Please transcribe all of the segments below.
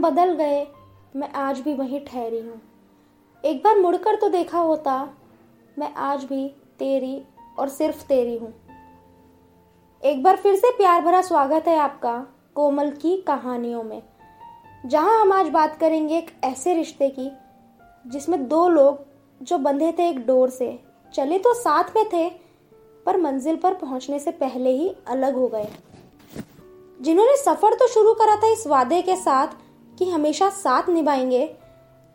बदल गए, मैं आज भी वहीं ठहरी हूँ। एक बार मुड़कर तो देखा होता, मैं आज भी तेरी और सिर्फ़ तेरी हूँ। एक बार फिर से प्यार भरा स्वागत है आपका कोमल की कहानियों में, जहाँ हम आज बात करेंगे एक ऐसे रिश्ते की, जिसमें दो लोग जो बंधे थे एक डोर से, चले तो साथ में थे, पर मंजिल पर पहुँचने से पहले ही अलग हो गए। जिन्होंने सफ़र तो शुरू करा था इस वादे के साथ कि हमेशा साथ निभाएँगे,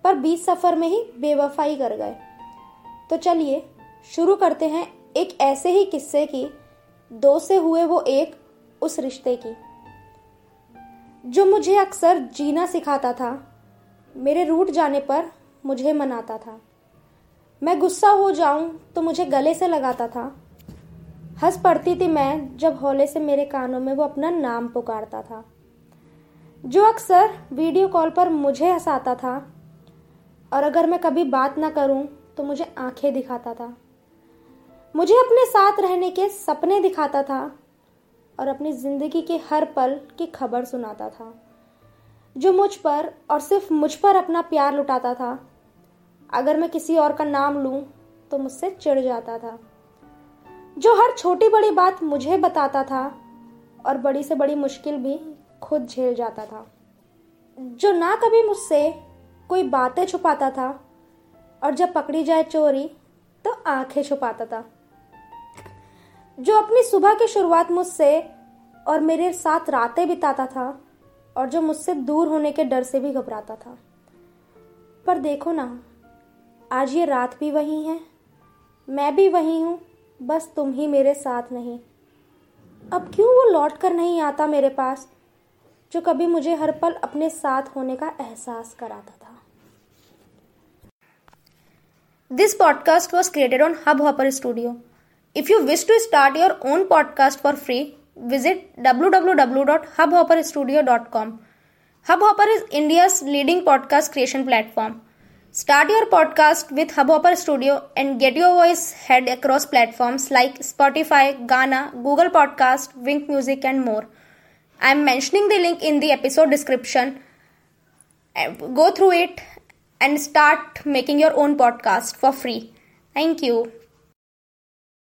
पर बीच सफ़र में ही बेवफाई कर गए। तो चलिए, शुरू करते हैं एक ऐसे ही किस्से की, दो से हुए वो एक, उस रिश्ते की। जो मुझे अक्सर जीना सिखाता था, मेरे रूट जाने पर मुझे मनाता था। मैं गुस्सा हो जाऊँ तो मुझे गले से लगाता था। हंस पड़ती थी मैं जब हौले से मेरे कानों में वो अपना नाम पुकारता था। जो अक्सर वीडियो कॉल पर मुझे हंसाता था, और अगर मैं कभी बात ना करूँ तो मुझे आँखें दिखाता था। मुझे अपने साथ रहने के सपने दिखाता था, और अपनी ज़िंदगी के हर पल की खबर सुनाता था, जो मुझ पर और सिर्फ़ मुझ पर अपना प्यार लुटाता था। अगर मैं किसी और का नाम लूँ तो मुझसे चिढ़ जाता था, जो हर छोटी बड़ी बात मुझे बताता था, और बड़ी से बड़ी मुश्किल भी खुद झेल जाता था। जो ना कभी मुझसे कोई बातें छुपाता था और जब पकड़ी जाए चोरी तो आँखें छुपाता था। जो अपनी सुबह की शुरुआत मुझसे और मेरे साथ रातें बिताता था और जो मुझसे दूर होने के डर से भी घबराता था। पर देखो ना, आज ये रात भी वही है, मैं भी वही हूँ, बस तुम ही मेरे साथ नहीं। अब क्यों वो लौट कर नहीं आता मेरे पास? जो कभी मुझे हर पल अपने साथ होने का एहसास कराता था। This podcast was created on Hubhopper studio if you wish to start your own podcast for free visit W W W dot Hubhopper studio dot com Hubhopper is India leading podcast creation platform Start your podcast with Hubhopper Studio and get your voice heard across platforms like Spotify, Ghana, Google Podcast, Wink Music, and more. I'm mentioning the link in the episode description. Uh, go through it and start making your own podcast for free. Thank you.